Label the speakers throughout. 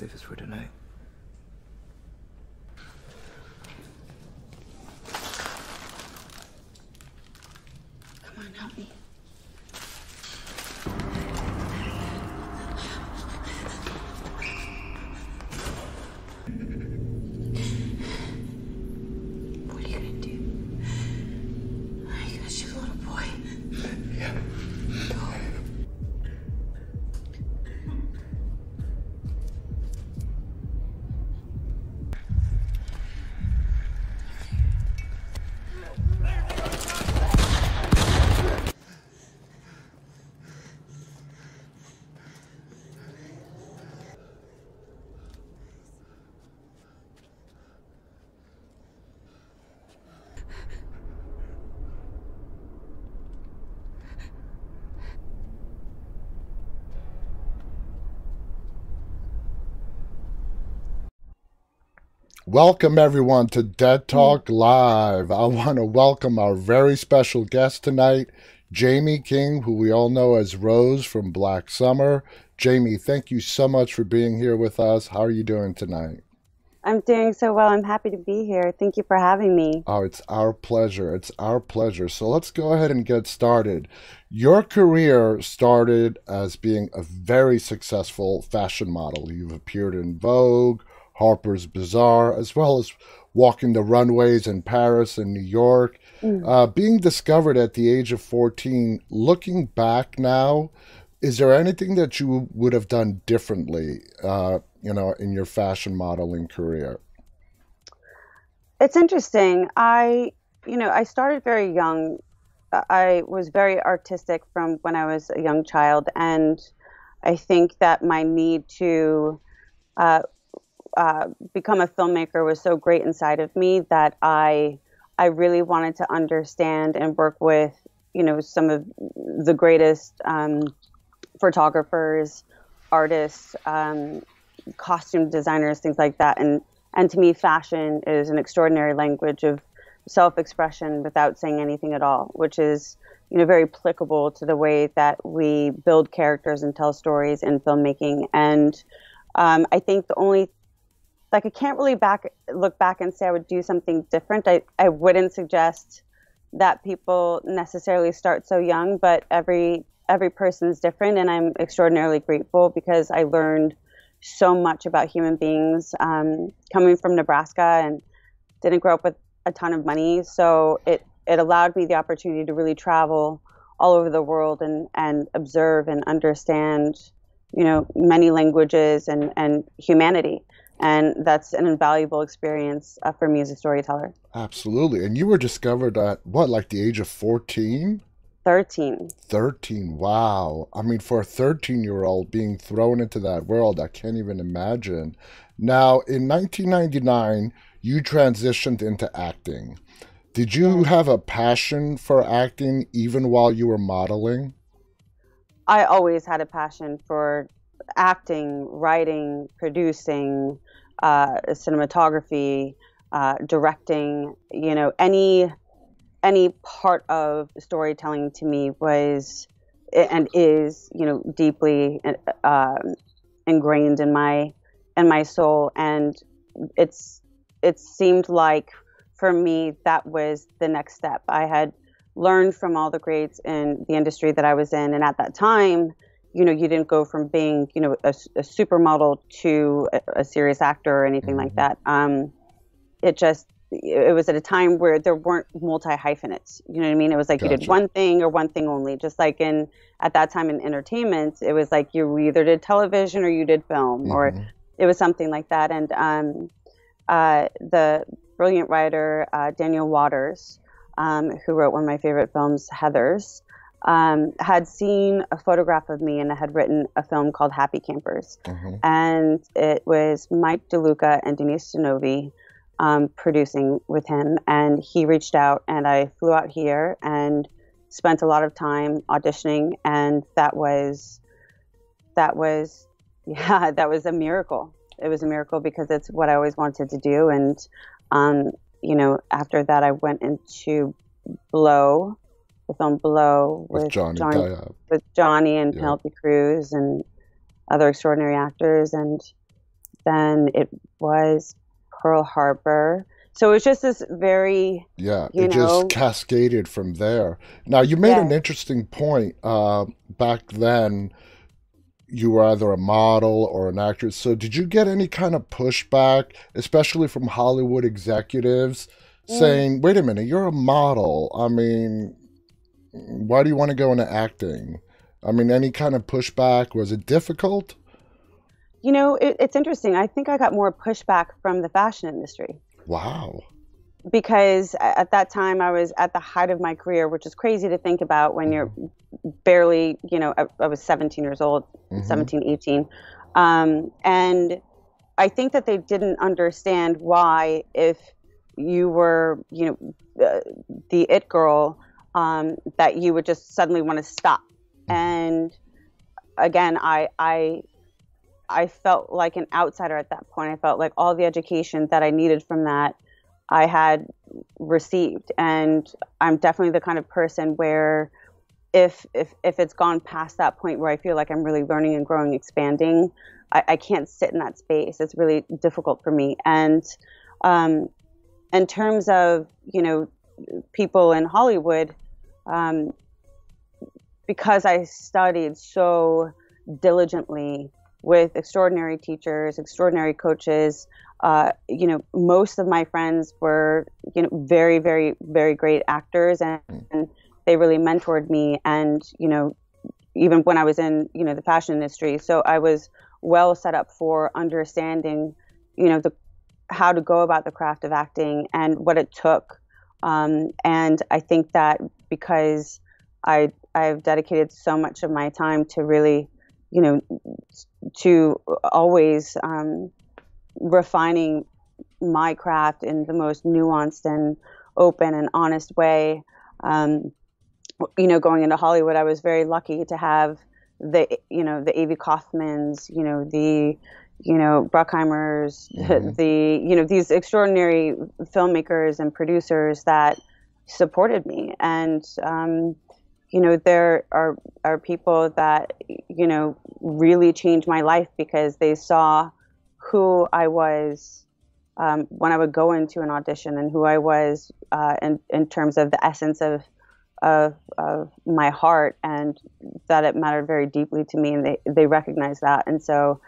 Speaker 1: Safest for tonight.
Speaker 2: Welcome, everyone, to Dead Talk mm. Live. I want to welcome our very special guest tonight, Jamie King, who we all know as Rose from Black Summer. Jamie, thank you so much for being here with us. How are you doing tonight?
Speaker 3: I'm doing so well. I'm happy to be here. Thank you for having me.
Speaker 2: Oh, it's our pleasure. It's our pleasure. So let's go ahead and get started. Your career started as being a very successful fashion model. You've appeared in Vogue, Harper's Bazaar, as well as walking the runways in Paris and New York. Uh, being discovered at the age of 14, looking back now, is there anything that you would have done differently, uh, you know, in your fashion modeling career?
Speaker 3: It's interesting. I, you know, I started very young. I was very artistic from when I was a young child, and I think that my need to uh, uh, become a filmmaker was so great inside of me that I, I really wanted to understand and work with, you know, some of the greatest um, photographers, artists, um, costume designers, things like that. And and to me, fashion is an extraordinary language of self-expression without saying anything at all, which is you know very applicable to the way that we build characters and tell stories in filmmaking. And um, I think the only like I can't really back look back and say I would do something different. I, I wouldn't suggest that people necessarily start so young, but every every person is different, and I'm extraordinarily grateful because I learned so much about human beings um, coming from Nebraska and didn't grow up with a ton of money, so it it allowed me the opportunity to really travel all over the world and and observe and understand, you know, many languages and and humanity and that's an invaluable experience uh, for me as a storyteller.
Speaker 2: Absolutely. And you were discovered at what, like the age of 14?
Speaker 3: 13.
Speaker 2: 13. Wow. I mean, for a 13 year old being thrown into that world, I can't even imagine. Now, in 1999, you transitioned into acting. Did you have a passion for acting even while you were modeling?
Speaker 3: I always had a passion for acting, writing, producing, uh, cinematography, uh, directing. You know, any any part of storytelling to me was and is you know deeply uh, ingrained in my in my soul, and it's it seemed like for me that was the next step. I had learned from all the greats in the industry that I was in, and at that time you know, you didn't go from being, you know, a, a supermodel to a, a, serious actor or anything mm-hmm. like that. Um, it just, it was at a time where there weren't multi hyphenates. You know what I mean? It was like gotcha. you did one thing or one thing only. Just like in at that time in entertainment, it was like you either did television or you did film, mm-hmm. or it was something like that. And um, uh, the brilliant writer uh, Daniel Waters, um, who wrote one of my favorite films, Heathers um, had seen a photograph of me and had written a film called Happy Campers. Mm-hmm. And it was Mike DeLuca and Denise Di um, producing with him. And he reached out, and I flew out here and spent a lot of time auditioning. And that was, that was, yeah, that was a miracle. It was a miracle because it's what I always wanted to do. And, um, you know, after that, I went into Blow the film Blow
Speaker 2: with,
Speaker 3: with
Speaker 2: Johnny,
Speaker 3: Johnny, with Johnny and
Speaker 2: Yeah.
Speaker 3: Penelope Cruz and other extraordinary actors, and then it was Pearl Harbor. So it was just this very
Speaker 2: Yeah, it
Speaker 3: know?
Speaker 2: just cascaded from there. Now, you made an interesting point. Uh, back then, you were either a model or an actress. So, did you get any kind of pushback, especially from Hollywood executives,
Speaker 3: Mm.
Speaker 2: saying, wait a minute, you're a model? I mean, why do you want to go into acting? I mean, any kind of pushback? Was it difficult?
Speaker 3: You know, it, it's interesting. I think I got more pushback from the fashion industry
Speaker 2: Wow.
Speaker 3: because at that time I was at the height of my career, which is crazy to think about when you're barely, you know, I, I was 17 years old,
Speaker 2: Mhm.
Speaker 3: 17, 18. Um, and I think that they didn't understand why, if you were, you know, uh, the it girl, um, that you would just suddenly want to stop. And again, I, I, I felt like an outsider at that point. I felt like all the education that I needed from that I had received, and I'm definitely the kind of person where if if if it's gone past that point where I feel like I'm really learning and growing, expanding, I, I can't sit in that space. It's really difficult for me. And um, in terms of you know people in Hollywood, um, because I studied so diligently with extraordinary teachers, extraordinary coaches. Uh, you know, most of my friends were, you know, very, very, very great actors, and, and they really mentored me. And you know, even when I was in, you know, the fashion industry, so I was well set up for understanding, you know, the how to go about the craft of acting and what it took. Um, and I think that because I I've dedicated so much of my time to really, you know, to always um, refining my craft in the most nuanced and open and honest way. Um, you know, going into Hollywood, I was very lucky to have the, you know, the Avi Kaufmans, you know, the, you know, Bruckheimers,
Speaker 2: Mhm.
Speaker 3: the, you know, these extraordinary filmmakers and producers that supported me. And, um, you know, there are, are people that, you know, really changed my life because they saw who I was um, when I would go into an audition and who I was uh, in, in terms of the essence of, of, of my heart and that it mattered very deeply to me and they, they recognized that. And so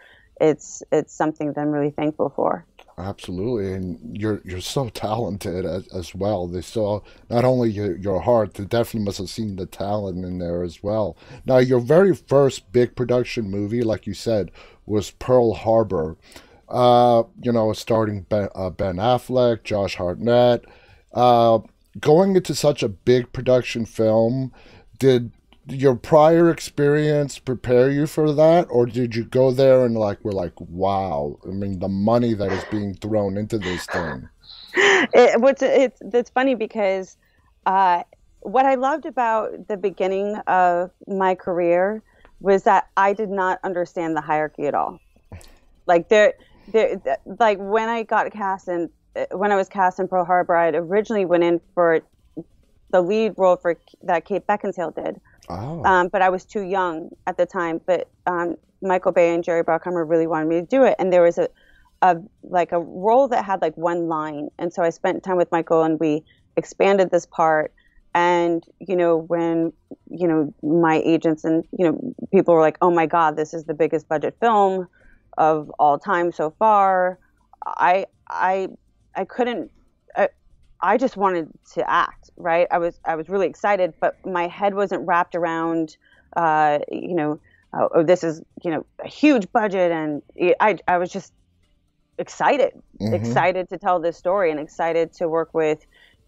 Speaker 3: it's, it's something that I'm really thankful for.
Speaker 2: Absolutely, and you're you're so talented as, as well. They saw not only your, your heart, they definitely must have seen the talent in there as well. Now, your very first big production movie, like you said, was Pearl Harbor. Uh, you know, starting Ben, uh, ben Affleck, Josh Hartnett. Uh, going into such a big production film, did your prior experience prepare you for that or did you go there and like we're like wow i mean the money that is being thrown into this thing
Speaker 3: it, what's it's funny because uh, what I loved about the beginning of my career was that I did not understand the hierarchy at all. Like there, there, like when I got cast in when I was cast in Pearl Harbor, I originally went in for the lead role for that Kate Beckinsale did,
Speaker 2: oh
Speaker 3: um, but I was too young at the time. But um, Michael Bay and Jerry Bruckheimer really wanted me to do it, and there was a, a like a role that had like one line, and so I spent time with Michael, and we expanded this part. And you know when you know my agents and you know people were like, "Oh my God, this is the biggest budget film of all time so far." I I I couldn't. I just wanted to act, right? I was I was really excited, but my head wasn't wrapped around, uh, you know, oh, oh, this is you know a huge budget, and I I was just excited,
Speaker 2: Mhm.
Speaker 3: excited to tell this story, and excited to work with,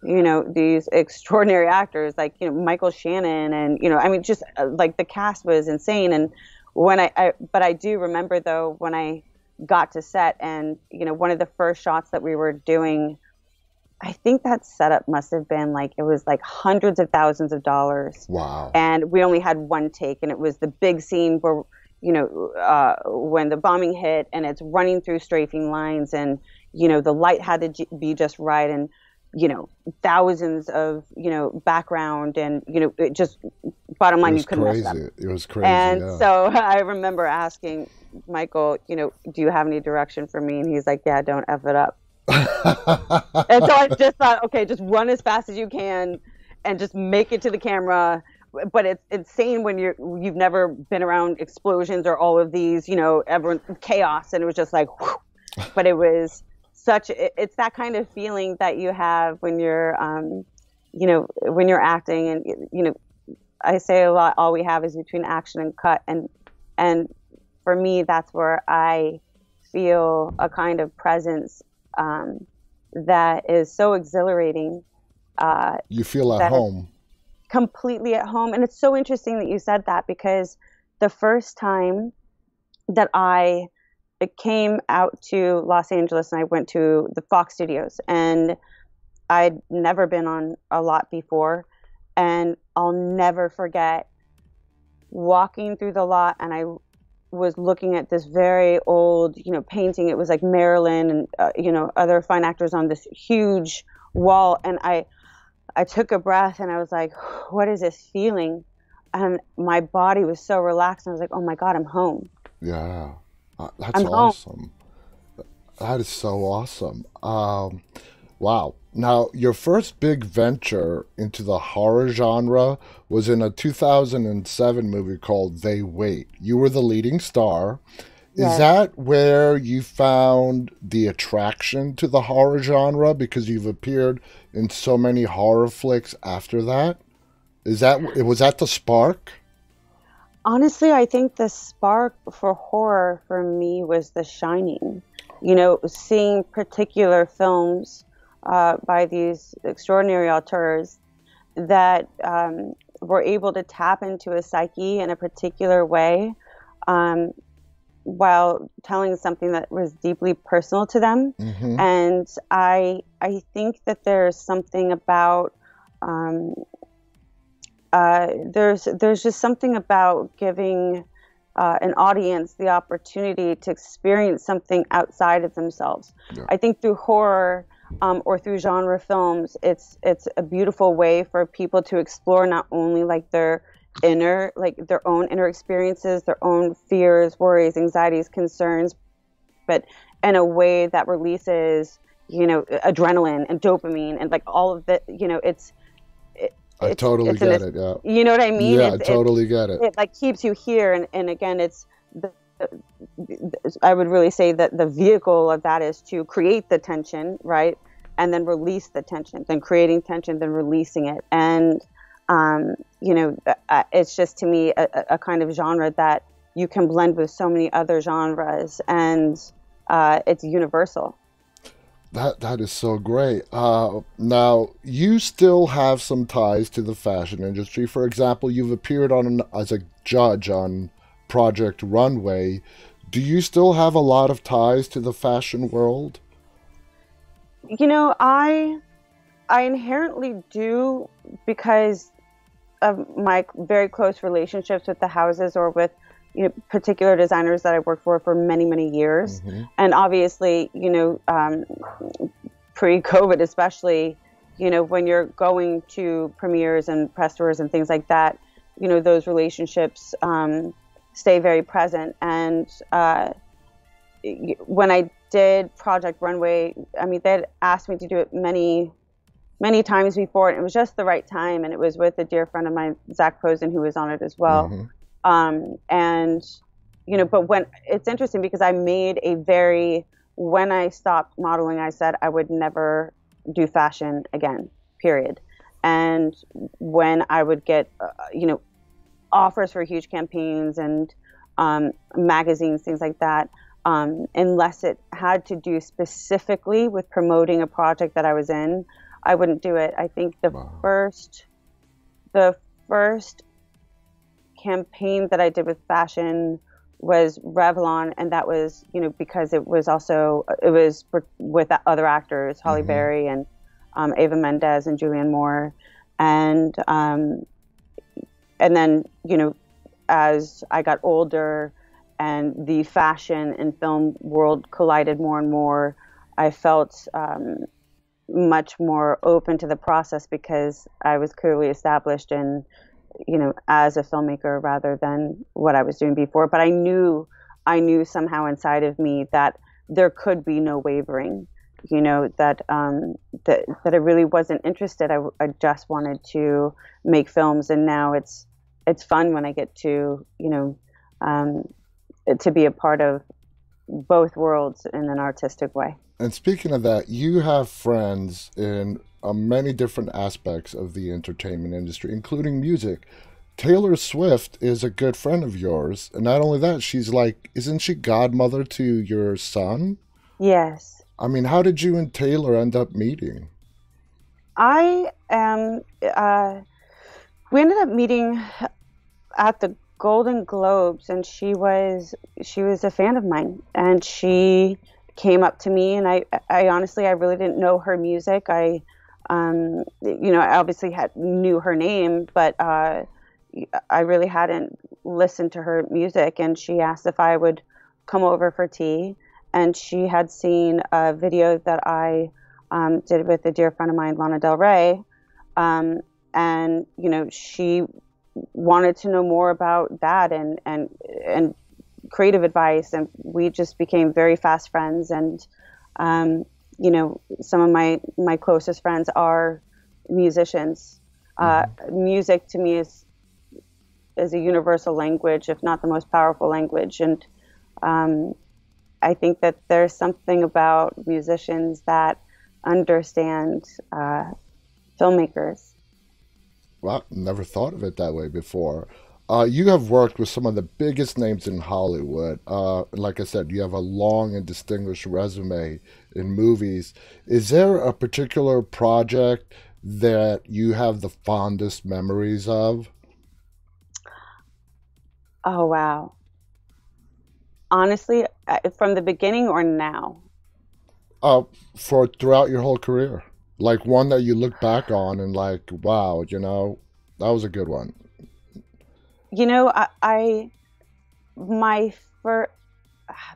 Speaker 3: you know, these extraordinary actors like you know Michael Shannon, and you know, I mean, just uh, like the cast was insane, and when I, I but I do remember though when I got to set and you know one of the first shots that we were doing i think that setup must have been like it was like hundreds of thousands of dollars
Speaker 2: wow
Speaker 3: and we only had one take and it was the big scene where you know uh, when the bombing hit and it's running through strafing lines and you know the light had to be just right and you know thousands of you know background and you know it just bottom line you couldn't
Speaker 2: crazy.
Speaker 3: mess it up.
Speaker 2: It was crazy.
Speaker 3: And
Speaker 2: yeah.
Speaker 3: so I remember asking Michael, you know, do you have any direction for me? And he's like, yeah, don't f it up. And so I just thought, okay, just run as fast as you can and just make it to the camera. But it's insane when you're you've never been around explosions or all of these, you know, everyone chaos, and it was just like, whew. but it was such. It's that kind of feeling that you have when you're, um, you know, when you're acting, and you know, I say a lot. All we have is between action and cut, and and for me, that's where I feel a kind of presence um, that is so exhilarating. Uh,
Speaker 2: you feel at home.
Speaker 3: completely at home. And it's so interesting that you said that because the first time that I came out to Los Angeles and I went to the Fox Studios and I'd never been on a lot before and I'll never forget walking through the lot and I was looking at this very old, you know, painting. It was like Marilyn and uh, you know other fine actors on this huge wall, and I, I took a breath and I was like, "What is this feeling?" And my body was so relaxed. And I was like, "Oh my God, I'm home."
Speaker 2: Yeah, Uh, that's
Speaker 3: I'm home.
Speaker 2: awesome. That is so awesome. Um, wow. Now, your first big venture into the horror genre was in a 2007 movie called They Wait. You were the leading star. Is that where you found the attraction to the horror genre because you've appeared in so many horror flicks after that? Is that was that the spark?
Speaker 3: Honestly, I think the spark for horror for me was The Shining. You know, seeing particular films uh, by these extraordinary auteurs that um, were able to tap into a psyche in a particular way um, while telling something that was deeply personal to them.
Speaker 2: hmm
Speaker 3: and I I think that there's something about um, uh, there's there's just something about giving uh, an audience the opportunity to experience something outside of themselves.
Speaker 2: Yeah.
Speaker 3: I think through horror um, or through genre films, it's it's a beautiful way for people to explore not only like their inner like their own inner experiences, their own fears, worries, anxieties, concerns, but in a way that releases you know adrenaline and dopamine and like all of the you know it's
Speaker 2: I
Speaker 3: It's-
Speaker 2: totally
Speaker 3: it's an-
Speaker 2: get it. Yeah.
Speaker 3: you know what I mean?
Speaker 2: yeah, I
Speaker 3: It's- it's-
Speaker 2: totally get it.
Speaker 3: it like keeps you here and, and again it's the, i would really say that the vehicle of that is to create the tension right and then release the tension then creating tension then releasing it and um, you know uh, it's just to me a, a- kind of genre that you can blend with so many other genres and uh, it's universal
Speaker 2: That that is so great. Uh, now you still have some ties to the fashion industry. For example, you've appeared on as a judge on Project Runway. Do you still have a lot of ties to the fashion world?
Speaker 3: You know, I I inherently do because of my very close relationships with the houses or with you know particular designers that I worked for for many many years,
Speaker 2: Mhm.
Speaker 3: and obviously you know um, pre-COVID especially, you know when you're going to premieres and press tours and things like that, you know those relationships um, stay very present and. Uh, when I did Project Runway, I mean, they had asked me to do it many, many times before, and it was just the right time. And it was with a dear friend of mine, Zac Posen, who was on it as well.
Speaker 2: Mhm.
Speaker 3: Um, and, you know, but when it's interesting because I made a very, when I stopped modeling, I said I would never do fashion again, period. And when I would get, uh, you know, offers for huge campaigns and um, magazines, things like that, um, unless it had to do specifically with promoting a project that I was in, I wouldn't do it. I think the
Speaker 2: Wow.
Speaker 3: first, the first campaign that I did with fashion was Revlon, and that was you know because it was also it was with other actors, Halle
Speaker 2: Mhm.
Speaker 3: Berry and um, Eva Mendes and Julianne Moore, and um, and then you know as I got older and the fashion and film world collided more and more, I felt um, much more open to the process because I was clearly established in, you know, as a filmmaker rather than what I was doing before. But I knew, I knew somehow inside of me that there could be no wavering. You know that um, that that I really wasn't interested. I, I just wanted to make films, and now it's it's fun when I get to you know um, to be a part of both worlds in an artistic way.
Speaker 2: And speaking of that, you have friends in uh, many different aspects of the entertainment industry, including music. Taylor Swift is a good friend of yours, and not only that, she's like, isn't she godmother to your son?
Speaker 3: Yes.
Speaker 2: I mean, how did you and Taylor end up meeting?
Speaker 3: I am. Uh, we ended up meeting at the Golden Globes, and she was she was a fan of mine, and she came up to me, and I I honestly I really didn't know her music. I um, you know I obviously had knew her name, but uh, I really hadn't listened to her music, and she asked if I would come over for tea, and she had seen a video that I um, did with a dear friend of mine, Lana Del Rey. Um, and you know she wanted to know more about that and and and creative advice and we just became very fast friends. And um, you know some of my my closest friends are musicians. Uh, mm-hmm. music to me is is a universal language if not the most powerful language. And um, I think that there's something about musicians that understand uh, filmmakers
Speaker 2: well, never thought of it that way before. Uh, you have worked with some of the biggest names in Hollywood. Uh, like I said, you have a long and distinguished resume in movies. Is there a particular project that you have the fondest memories of?
Speaker 3: Oh, wow. Honestly, uh, from the beginning or now?
Speaker 2: Uh, for throughout your whole career like one that you look back on and like wow you know that was a good one.
Speaker 3: You know i, I my first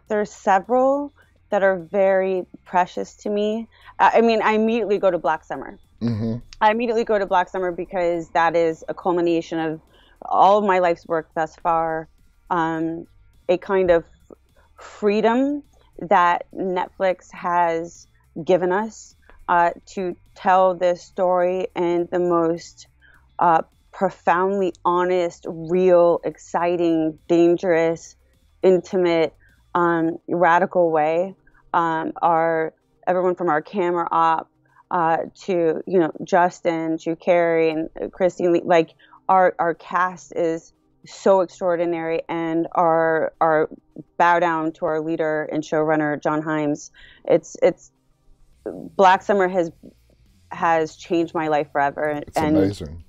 Speaker 3: there's several that are very precious to me. I mean i immediately go to black summer. Mm-hmm. i immediately go to black summer because that is a culmination of all of my life's work thus far. Um, a kind of freedom that netflix has given us uh, to tell this story in the most uh, profoundly honest, real, exciting, dangerous, intimate, um, radical way. Um, our everyone from our camera op uh, to you know Justin, to Carrie and Christine, like our our cast is so extraordinary, and our our bow down to our leader and showrunner John Hyams. It's it's Black Summer has has changed my life forever.
Speaker 2: It's and amazing.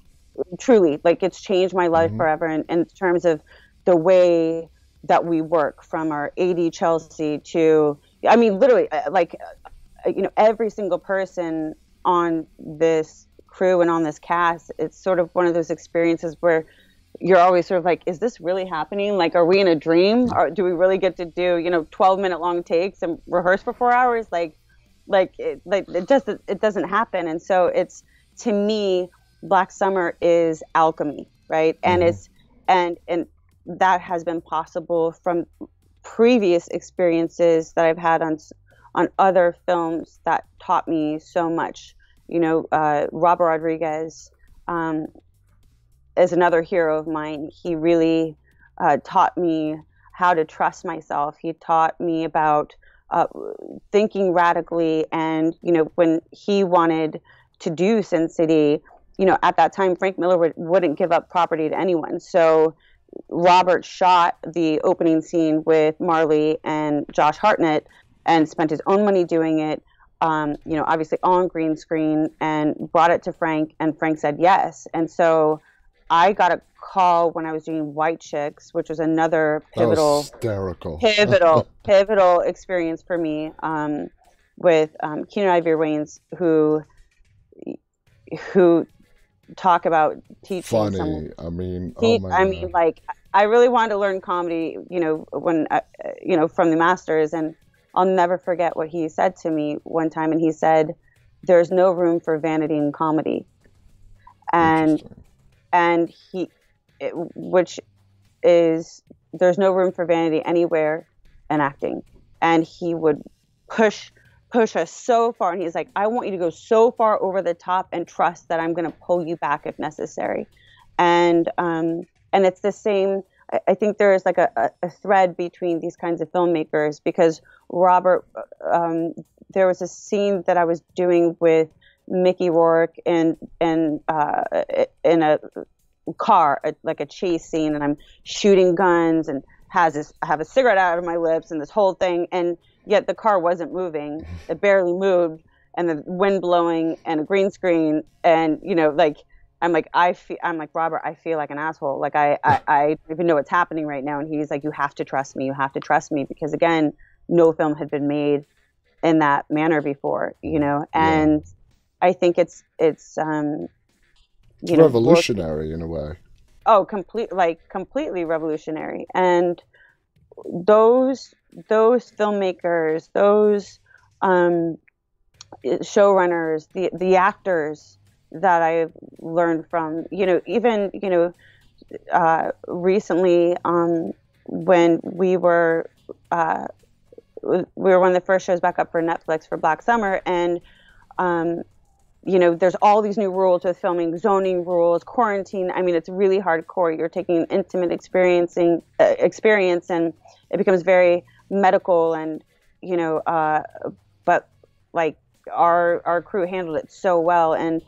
Speaker 3: Truly, like it's changed my life mm-hmm. forever in, in terms of the way that we work from our AD Chelsea to, I mean, literally, uh, like, uh, you know, every single person on this crew and on this cast, it's sort of one of those experiences where you're always sort of like, is this really happening? Like, are we in a dream? Or do we really get to do, you know, 12 minute long takes and rehearse for four hours? Like, like it, like it just it doesn't happen. And so it's to me black summer is alchemy right? And mm-hmm. it's and and that has been possible from previous experiences that i've had on on other films that taught me so much. You know uh, robert rodriguez um, is another hero of mine. He really uh, taught me how to trust myself. He taught me about uh, thinking radically. And, you know, when he wanted to do Sin City, you know, at that time, Frank Miller would, wouldn't give up property to anyone. So Robert shot the opening scene with Marley and Josh Hartnett and spent his own money doing it. Um, you know, obviously on green screen and brought it to Frank, and Frank said yes. And so I got a call when I was doing White Chicks, which was another pivotal,
Speaker 2: hysterical,
Speaker 3: pivotal, pivotal experience for me um, with um, Keenen Ivory Wayans, who who talk about teaching.
Speaker 2: Funny, someone, I mean, oh
Speaker 3: I mean, like I really wanted to learn comedy, you know, when uh, you know from the masters, and I'll never forget what he said to me one time, and he said, there's no room for vanity in comedy. And and he it, which is there's no room for vanity anywhere in acting. And he would push push us so far. And he's like i want you to go so far over the top and trust that i'm going to pull you back if necessary. And um and it's the same I, I think there is like a, a, thread between these kinds of filmmakers because robert um, there was a scene that i was doing with mickey rourke in in uh, in a car a, like a chase scene and i'm shooting guns and has this I have a cigarette out of my lips and this whole thing and yet the car wasn't moving. It barely moved, and the wind blowing and a green screen, and you know, like I'm like I feel I'm like Robert, I feel like an asshole. Like I, I I don't even know what's happening right now, and he's like, you have to trust me, you have to trust me because again, no film had been made in that manner before, you know, and yeah. I think it's it's um,
Speaker 2: it's know, revolutionary in a way.
Speaker 3: Oh, complete like completely revolutionary, and those those filmmakers, those um, showrunners, the the actors that I've learned from, you know, even you know, uh, recently um, when we were uh, we were one of the first shows back up for Netflix for Black Summer, and um, you know, there's all these new rules with filming, zoning rules, quarantine. I mean, it's really hardcore. You're taking an intimate experiencing uh, experience, and it becomes very medical and you know uh, but like our our crew handled it so well and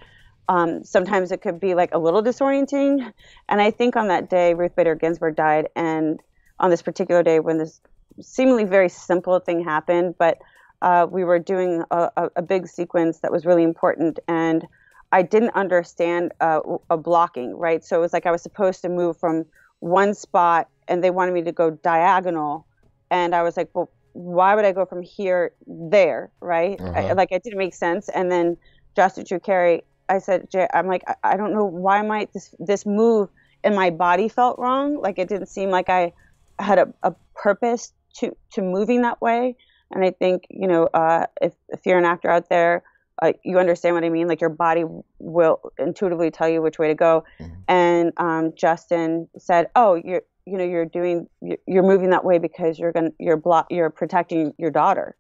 Speaker 3: um, sometimes it could be like a little disorienting and i think on that day ruth bader ginsburg died and on this particular day when this seemingly very simple thing happened but uh, we were doing a, a, big sequence that was really important and i didn't understand uh, a blocking right so it was like i was supposed to move from one spot and they wanted me to go diagonal and I was like, well, why would I go from here there, right? Uh-huh. I, like it didn't make sense. And then Justin Chu Cary, I said, I'm like, I don't know why might this this move in my body felt wrong. Like it didn't seem like I had a, a purpose to to moving that way. And I think you know, uh, if if you're an actor out there, uh, you understand what I mean. Like your body will intuitively tell you which way to go. Mm-hmm. And um, Justin said, "Oh, you're you know you're doing you're moving that way because you're to you're block you're protecting your daughter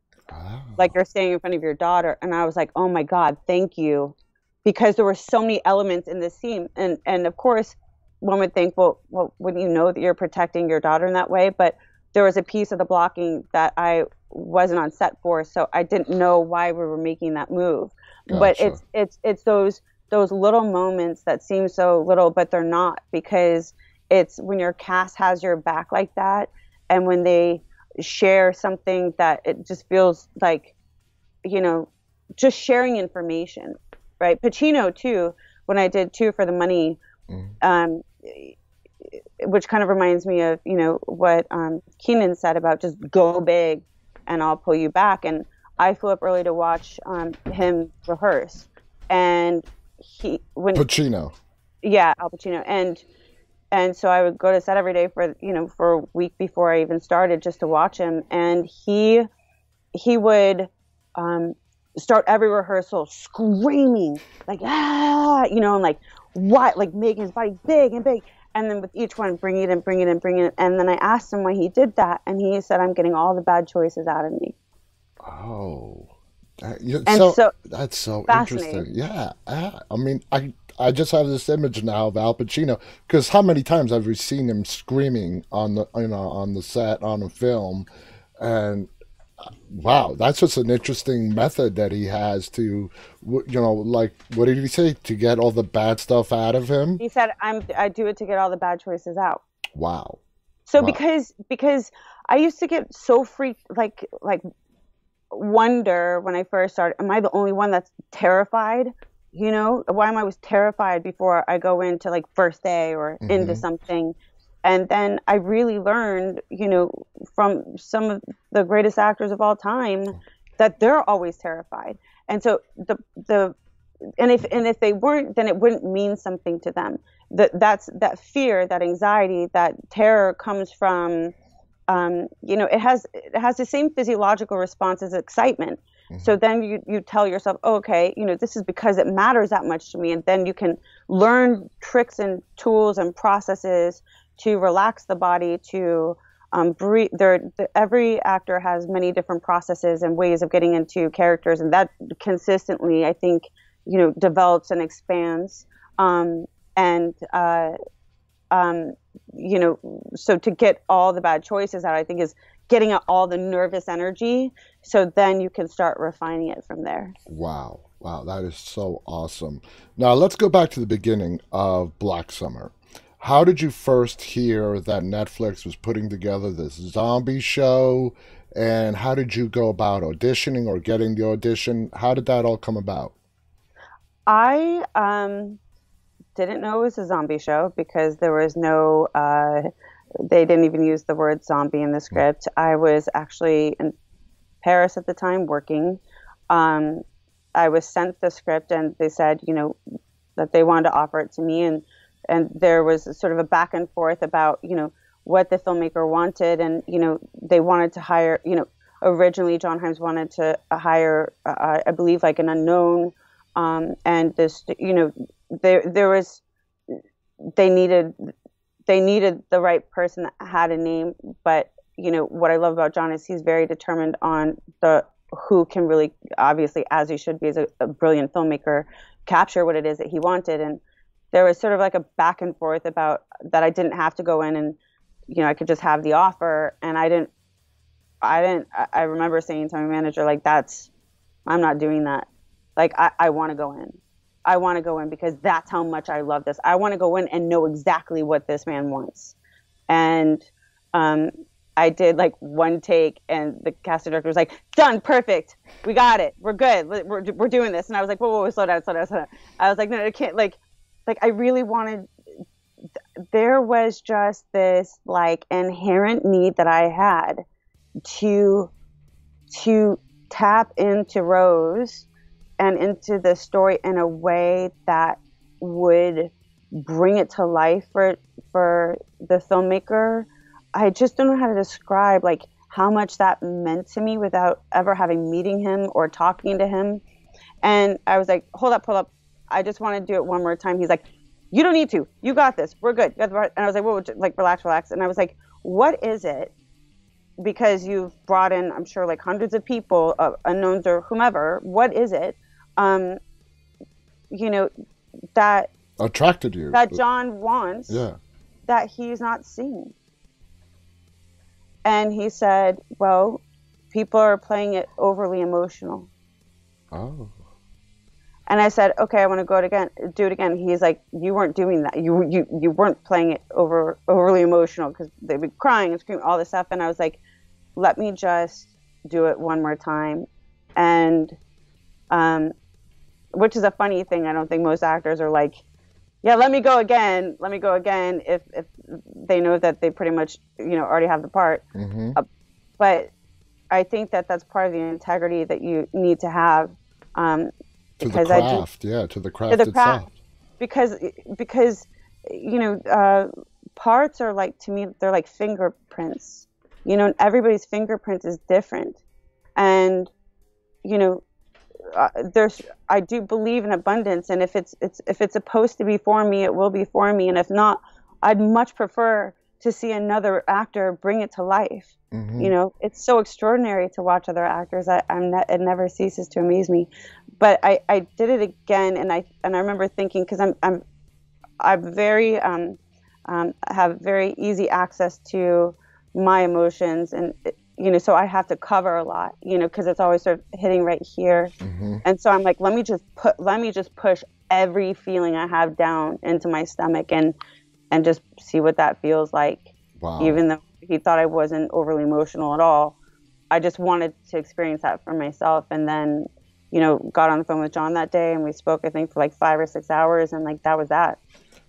Speaker 3: like you're standing in front of your daughter and i was like oh my god thank you because there were so many elements in this scene and and of course one would think well well wouldn't you know that you're protecting your daughter in that way but there was a piece of the blocking that i wasn't on set for so i didn't know why we were making that move gotcha. but it's it's it's those those little moments that seem so little but they're not because it's when your cast has your back like that and when they share something that it just feels like you know just sharing information right pacino too when i did two for the money mm. um, which kind of reminds me of you know what um, Keenen said about just go big and I'll pull you back. And I flew up early to watch um, him rehearse, and he when
Speaker 2: Pacino,
Speaker 3: yeah, Al Pacino, and and so I would go to set every day for you know for a week before I even started just to watch him, and he he would um, start every rehearsal screaming like ah you know and like what like making his body big and big and then with each one bring it in bring it in bring it in and then I asked him why he did that and he said I'm getting all the bad choices out of me.
Speaker 2: Oh. That, and so, so that's so interesting. Yeah, I mean, I I just have this image now of Al Pacino because how many times have we seen him screaming on the you know on the set on a film, and wow, that's just an interesting method that he has to you know like what did he say to get all the bad stuff out of him?
Speaker 3: He said, "I'm I do it to get all the bad choices out."
Speaker 2: Wow.
Speaker 3: So
Speaker 2: wow.
Speaker 3: because because I used to get so freaked like like wonder when I first started, am I the only one that's terrified? you know why am i always terrified before i go into like first day or mm-hmm. into something and then i really learned you know from some of the greatest actors of all time that they're always terrified. And so the the and if and if they weren't then it wouldn't mean something to them. That that's that fear that anxiety that terror comes from um, you know it has it has the same physiological response as excitement. So then you, you tell yourself, oh, okay, you know, this is because it matters that much to me. And then you can learn tricks and tools and processes to relax the body, to um, breathe. There, the, every actor has many different processes and ways of getting into characters, and that consistently, I think, you know, develops and expands. Um, and uh, um, you know, so to get all the bad choices out, I think is getting out all the nervous energy. So then you can start refining it from there.
Speaker 2: Wow. Wow, that is so awesome. Now let's go back to the beginning of Black Summer. How did you first hear that Netflix was putting together this zombie show? And how did you go about auditioning or getting the audition? How did that all come about?
Speaker 3: I um, didn't know it was a zombie show because there was no, uh, they didn't even use the word zombie in the script. I was actually in Paris at the time working. Um, I was sent the script and they said, you know, that they wanted to offer it to me. And, and there was sort of a back and forth about, you know, what the filmmaker wanted. And, you know, they wanted to hire, you know, originally John Hyams wanted to hire, uh, I believe, like an unknown. Um, and this, you know, there there was they needed they needed the right person that had a name but you know what i love about john is he's very determined on the who can really obviously as he should be as a, a brilliant filmmaker capture what it is that he wanted and there was sort of like a back and forth about that i didn't have to go in and you know i could just have the offer and i didn't i didn't i remember saying to my manager like that's i'm not doing that like i, I want to go in I want to go in because that's how much I love this. I want to go in and know exactly what this man wants. And um, I did like one take, and the casting director was like, "Done, perfect, we got it, we're good, we're, we're doing this." And I was like, "Whoa, whoa, whoa slow down, slow down, slow down." I was like, "No, I can't." Like, like I really wanted. There was just this like inherent need that I had to to tap into Rose and into the story in a way that would bring it to life for for the filmmaker i just don't know how to describe like how much that meant to me without ever having meeting him or talking to him and i was like hold up hold up i just want to do it one more time he's like you don't need to you got this we're good and i was like well like relax relax and i was like what is it because you've brought in i'm sure like hundreds of people uh, unknowns or whomever what is it um, you know, that
Speaker 2: attracted you
Speaker 3: that John wants
Speaker 2: yeah.
Speaker 3: that he's not seeing. And he said, Well, people are playing it overly emotional.
Speaker 2: Oh.
Speaker 3: And I said, Okay, I want to go it again do it again. He's like, You weren't doing that. You you you weren't playing it over overly emotional because they'd be crying and screaming all this stuff. And I was like, Let me just do it one more time. And um, which is a funny thing. I don't think most actors are like, yeah, let me go again, let me go again. If if they know that they pretty much you know already have the part,
Speaker 2: mm-hmm.
Speaker 3: uh, but I think that that's part of the integrity that you need to have. Um,
Speaker 2: to the craft, I do, yeah, to the craft, to the craft itself.
Speaker 3: Because because you know uh, parts are like to me they're like fingerprints. You know, everybody's fingerprint is different, and you know uh, there's I do believe in abundance, and if it's it's if it's supposed to be for me, it will be for me, and if not, I'd much prefer to see another actor bring it to life.
Speaker 2: Mm-hmm.
Speaker 3: You know, it's so extraordinary to watch other actors. I, am ne- it never ceases to amaze me. But I, I did it again, and I and I remember thinking because I'm I'm I'm very um, um, have very easy access to my emotions, and you know, so I have to cover a lot, you know, because it's always sort of hitting right here.
Speaker 2: Mm-hmm.
Speaker 3: And so I'm like, let me just put, let me just push every feeling I have down into my stomach and, and just see what that feels like.
Speaker 2: Wow.
Speaker 3: Even though he thought I wasn't overly emotional at all, I just wanted to experience that for myself. And then, you know, got on the phone with John that day and we spoke, I think, for like five or six hours. And like, that was that.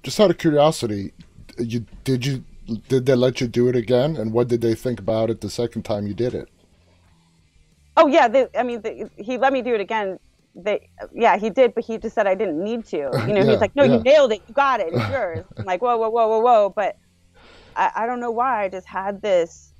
Speaker 2: Just out of curiosity, you did you did they let you do it again? And what did they think about it the second time you did it?
Speaker 3: Oh yeah, they, I mean, they, he let me do it again. They, yeah, he did, but he just said I didn't need to. You know, yeah, he's like, no, yeah. you nailed it, you got it, it's yours. I'm like, whoa, whoa, whoa, whoa, whoa. But I, I don't know why. I just had this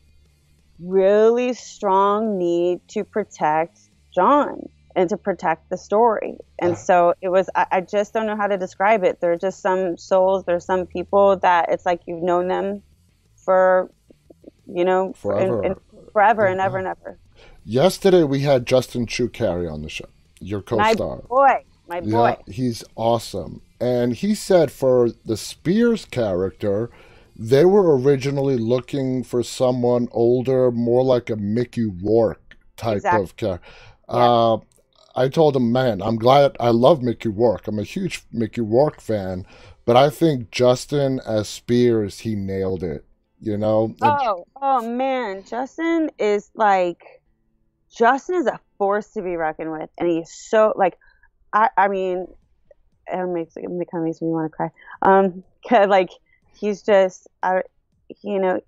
Speaker 3: really strong need to protect John and to protect the story. And so it was, I, I just don't know how to describe it. There are just some souls, there's some people that it's like you've known them for, you know,
Speaker 2: Forever.
Speaker 3: and, and forever and ever and ever.
Speaker 2: Yesterday we had Justin Chu Chucari on the show, your co-star.
Speaker 3: My boy, my boy.
Speaker 2: Yeah, he's awesome. And he said for the Spears character, they were originally looking for someone older, more like a Mickey Rourke type
Speaker 3: Exactly.
Speaker 2: of character. Uh, I told him, man, I'm glad I love Mickey Rourke. I'm a huge Mickey Rourke fan, but I think Justin as Spears, he nailed it. You know,
Speaker 3: Oh, oh man, Justin is like Justin is a force to be reckoned with, and he's so like, I I mean, it makes it kind of makes me want to cry. Um, 'cause, like he's just, I, you know,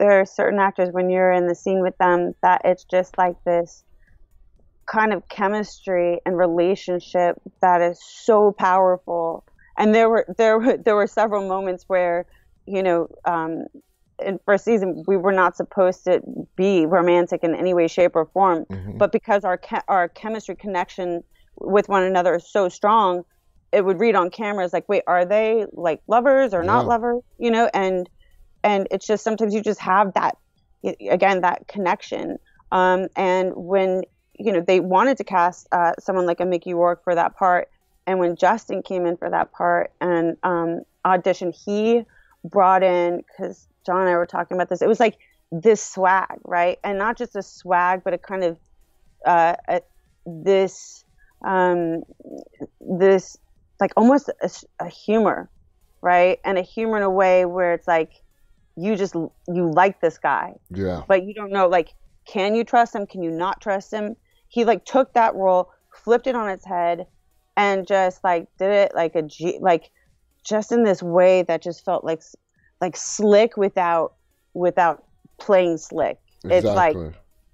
Speaker 3: there are certain actors when you're in the scene with them that it's just like this kind of chemistry and relationship that is so powerful. And there were there were there were several moments where, you know, um, in first season we were not supposed to be romantic in any way, shape, or form.
Speaker 2: Mhm.
Speaker 3: But because our che- our chemistry connection with one another is so strong, it would read on camera as like, wait, are they like lovers or not lovers? You know, and and it's just sometimes you just have that again that connection. Um, and when you know they wanted to cast uh, someone like a Mickey Rourke for that part, and when Justin came in for that part and um, auditioned, he brought in because John and I were talking about this. It was like this swag, right? And not just a swag, but a kind of uh, a, this um, this like almost a, a humor, right? And a humor in a way where it's like you just you like this guy,
Speaker 2: yeah,
Speaker 3: but you don't know like can you trust him? Can you not trust him? He like took that role, flipped it on its head, and just like did it like a G like just in this way that just felt like like slick without without playing slick. It's like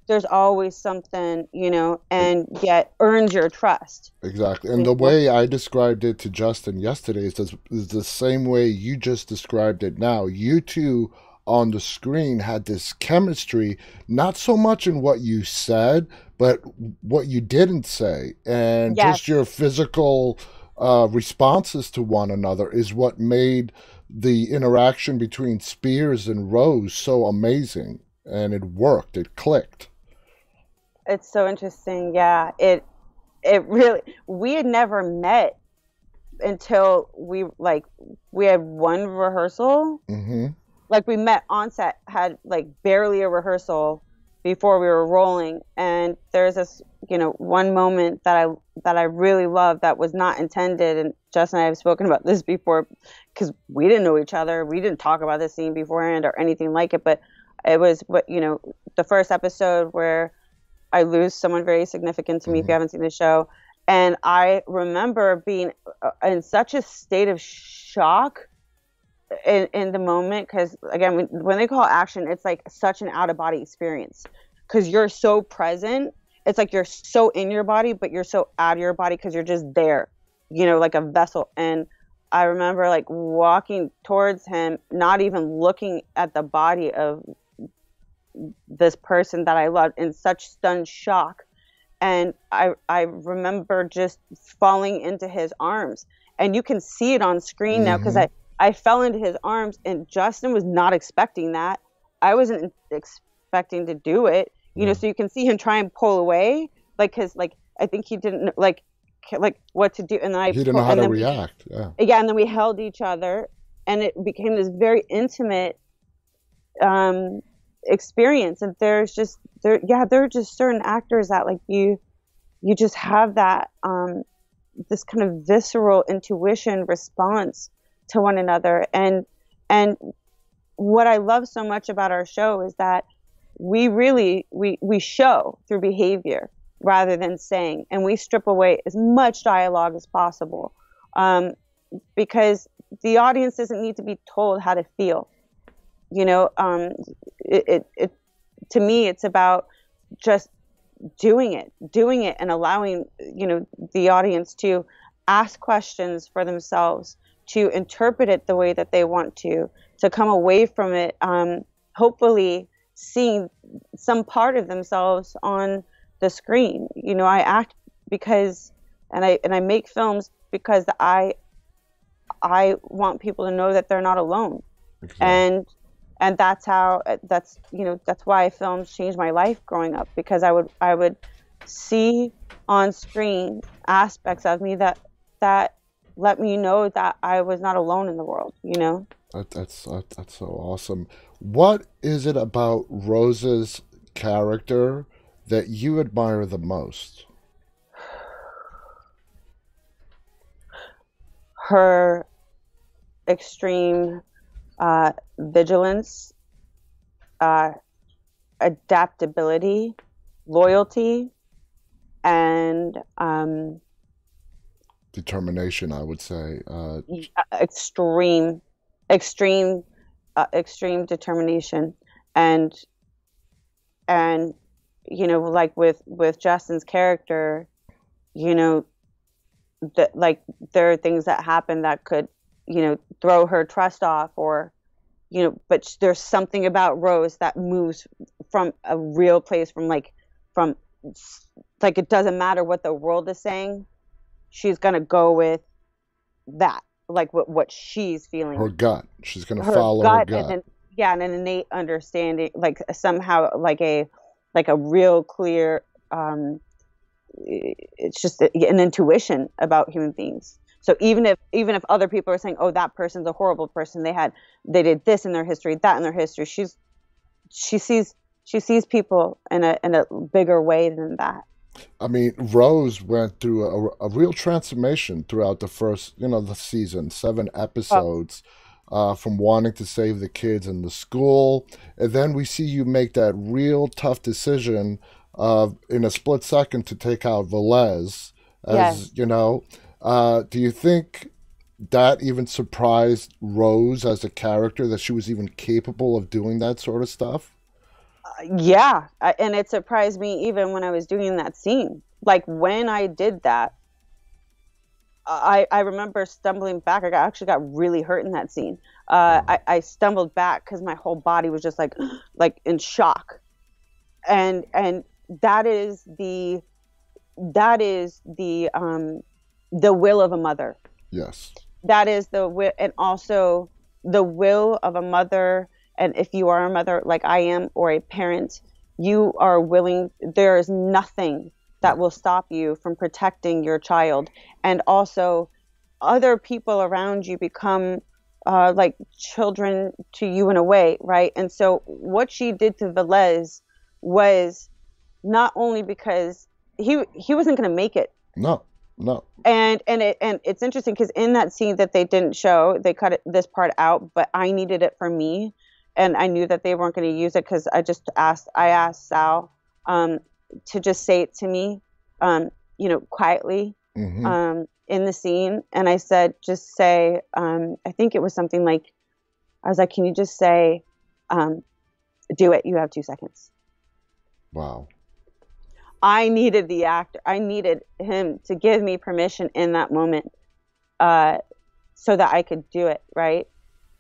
Speaker 3: there's always something, you know, and yet earns your trust.
Speaker 2: Exactly. And the way I described it to Justin yesterday is, this, is the same way you just described it now. You two on the screen had this chemistry, not so much in what you said, but what you didn't say. And
Speaker 3: Yes.
Speaker 2: just your physical uh, responses to one another is what made the interaction between Spears and Rose so amazing. And it worked, it clicked.
Speaker 3: It's so interesting. Yeah, it it really we had never met until we like we had one rehearsal.
Speaker 2: hmm
Speaker 3: Like we met on set, had like barely a rehearsal before we were rolling, and there's this you know one moment that I that I really love that was not intended, and Justin and I have spoken about this before because we didn't know each other, we didn't talk about this scene beforehand or anything like it, but it was what you know the first episode where I lose someone very significant to me if you haven't seen the show. And I remember being uh, in such a state of shock in, in the moment because, again, when, when they call action, it's like such an out of body experience because you're so present. It's like you're so in your body, but you're so out of your body because you're just there, you know, like a vessel. And I remember like walking towards him, not even looking at the body of this person that I loved in such stunned shock. And I I remember just falling into his arms. And you can see it on screen now mm-hmm. because I, I fell into his arms and Justin was not expecting that. I wasn't expecting to do it. You know, so you can see him try and pull away, like cause like I think he didn't like like what to do, and then I
Speaker 2: He didn't know how to react. Yeah.
Speaker 3: yeah, and then we held each other, and it became this very intimate um, experience. And there's just there, yeah, there are just certain actors that like you, you just have that um, this kind of visceral intuition response to one another, and and what I love so much about our show is that we really we we show through behavior rather than saying, and we strip away as much dialogue as possible. Um, because the audience doesn't need to be told how to feel. You know, um, it, it, it to me, it's about just doing it, doing it, and allowing you know the audience to ask questions for themselves, to interpret it the way that they want to, to come away from it, um, hopefully seeing some part of themselves on the screen. You know, I act because and I and I make films because I I want people to know that they're not alone.
Speaker 2: Exactly.
Speaker 3: And and that's how that's you know that's why films changed my life growing up because I would I would see on screen aspects of me that that let me know that I was not alone in the world, you know?
Speaker 2: That, that's that, that's so awesome. What is it about Rose's character that you admire the most?
Speaker 3: Her extreme uh, vigilance, uh, adaptability, loyalty, and um,
Speaker 2: determination. I would say uh,
Speaker 3: extreme, extreme, uh, extreme determination, and and you know, like with with Justin's character, you know, that like there are things that happen that could you know throw her trust off or you know but there's something about rose that moves from a real place from like from like it doesn't matter what the world is saying she's gonna go with that like what what she's feeling.
Speaker 2: Her gut. She's gonna her follow gut her gut.
Speaker 3: and, yeah and an innate understanding like somehow like a like a real clear um it's just an intuition about human beings so even if even if other people are saying, "Oh, that person's a horrible person. They had they did this in their history, that in their history," she's she sees she sees people in a in a bigger way than that.
Speaker 2: I mean, Rose went through a, a real transformation throughout the first, you know, the season, seven episodes. Uh, from wanting to save the kids in the school, and then we see you make that real tough decision of in a split second to take out Velez, as yes. you know, uh, do you think that even surprised Rose as a character that she was even capable of doing that sort of stuff?
Speaker 3: Uh, yeah, and it surprised me even when I was doing that scene. Like when I did that, I, I remember stumbling back. I got, actually got really hurt in that scene. Uh, I, I stumbled back because my whole body was just like like in shock, and and that is the that is the um, the will of a mother.
Speaker 2: Yes.
Speaker 3: That is the will, and also the will of a mother. And if you are a mother like I am, or a parent, you are willing. There is nothing that will stop you from protecting your child, and also other people around you become uh, like children to you in a way, right? And so what she did to Velez was not only because he he wasn't going to make it.
Speaker 2: No. No.
Speaker 3: And and it and it's interesting because in that scene that they didn't show, they cut it, this part out, but I needed it for me, and I knew that they weren't going to use it because I just asked I asked Sal um, to just say it to me, um, you know, quietly mm-hmm. um, in the scene, and I said just say um, I think it was something like I was like, can you just say, um, do it? You have two seconds.
Speaker 2: Wow.
Speaker 3: I needed the actor. I needed him to give me permission in that moment, uh, so that I could do it. Right,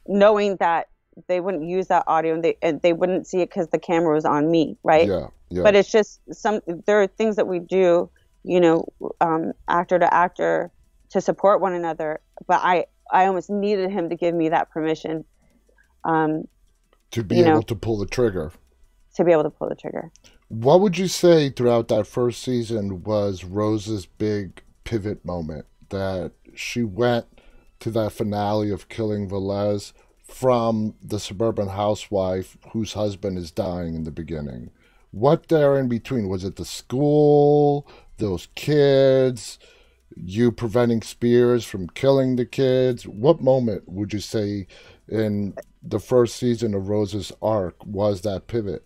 Speaker 3: knowing that they wouldn't use that audio and they and they wouldn't see it because the camera was on me. Right.
Speaker 2: Yeah, yeah.
Speaker 3: But it's just some. There are things that we do, you know, um, actor to actor, to support one another. But I I almost needed him to give me that permission. Um,
Speaker 2: to be able know, to pull the trigger.
Speaker 3: To be able to pull the trigger.
Speaker 2: What would you say throughout that first season was Rose's big pivot moment that she went to that finale of killing Velez from the suburban housewife whose husband is dying in the beginning? What there in between? Was it the school, those kids, you preventing Spears from killing the kids? What moment would you say in the first season of Rose's arc was that pivot?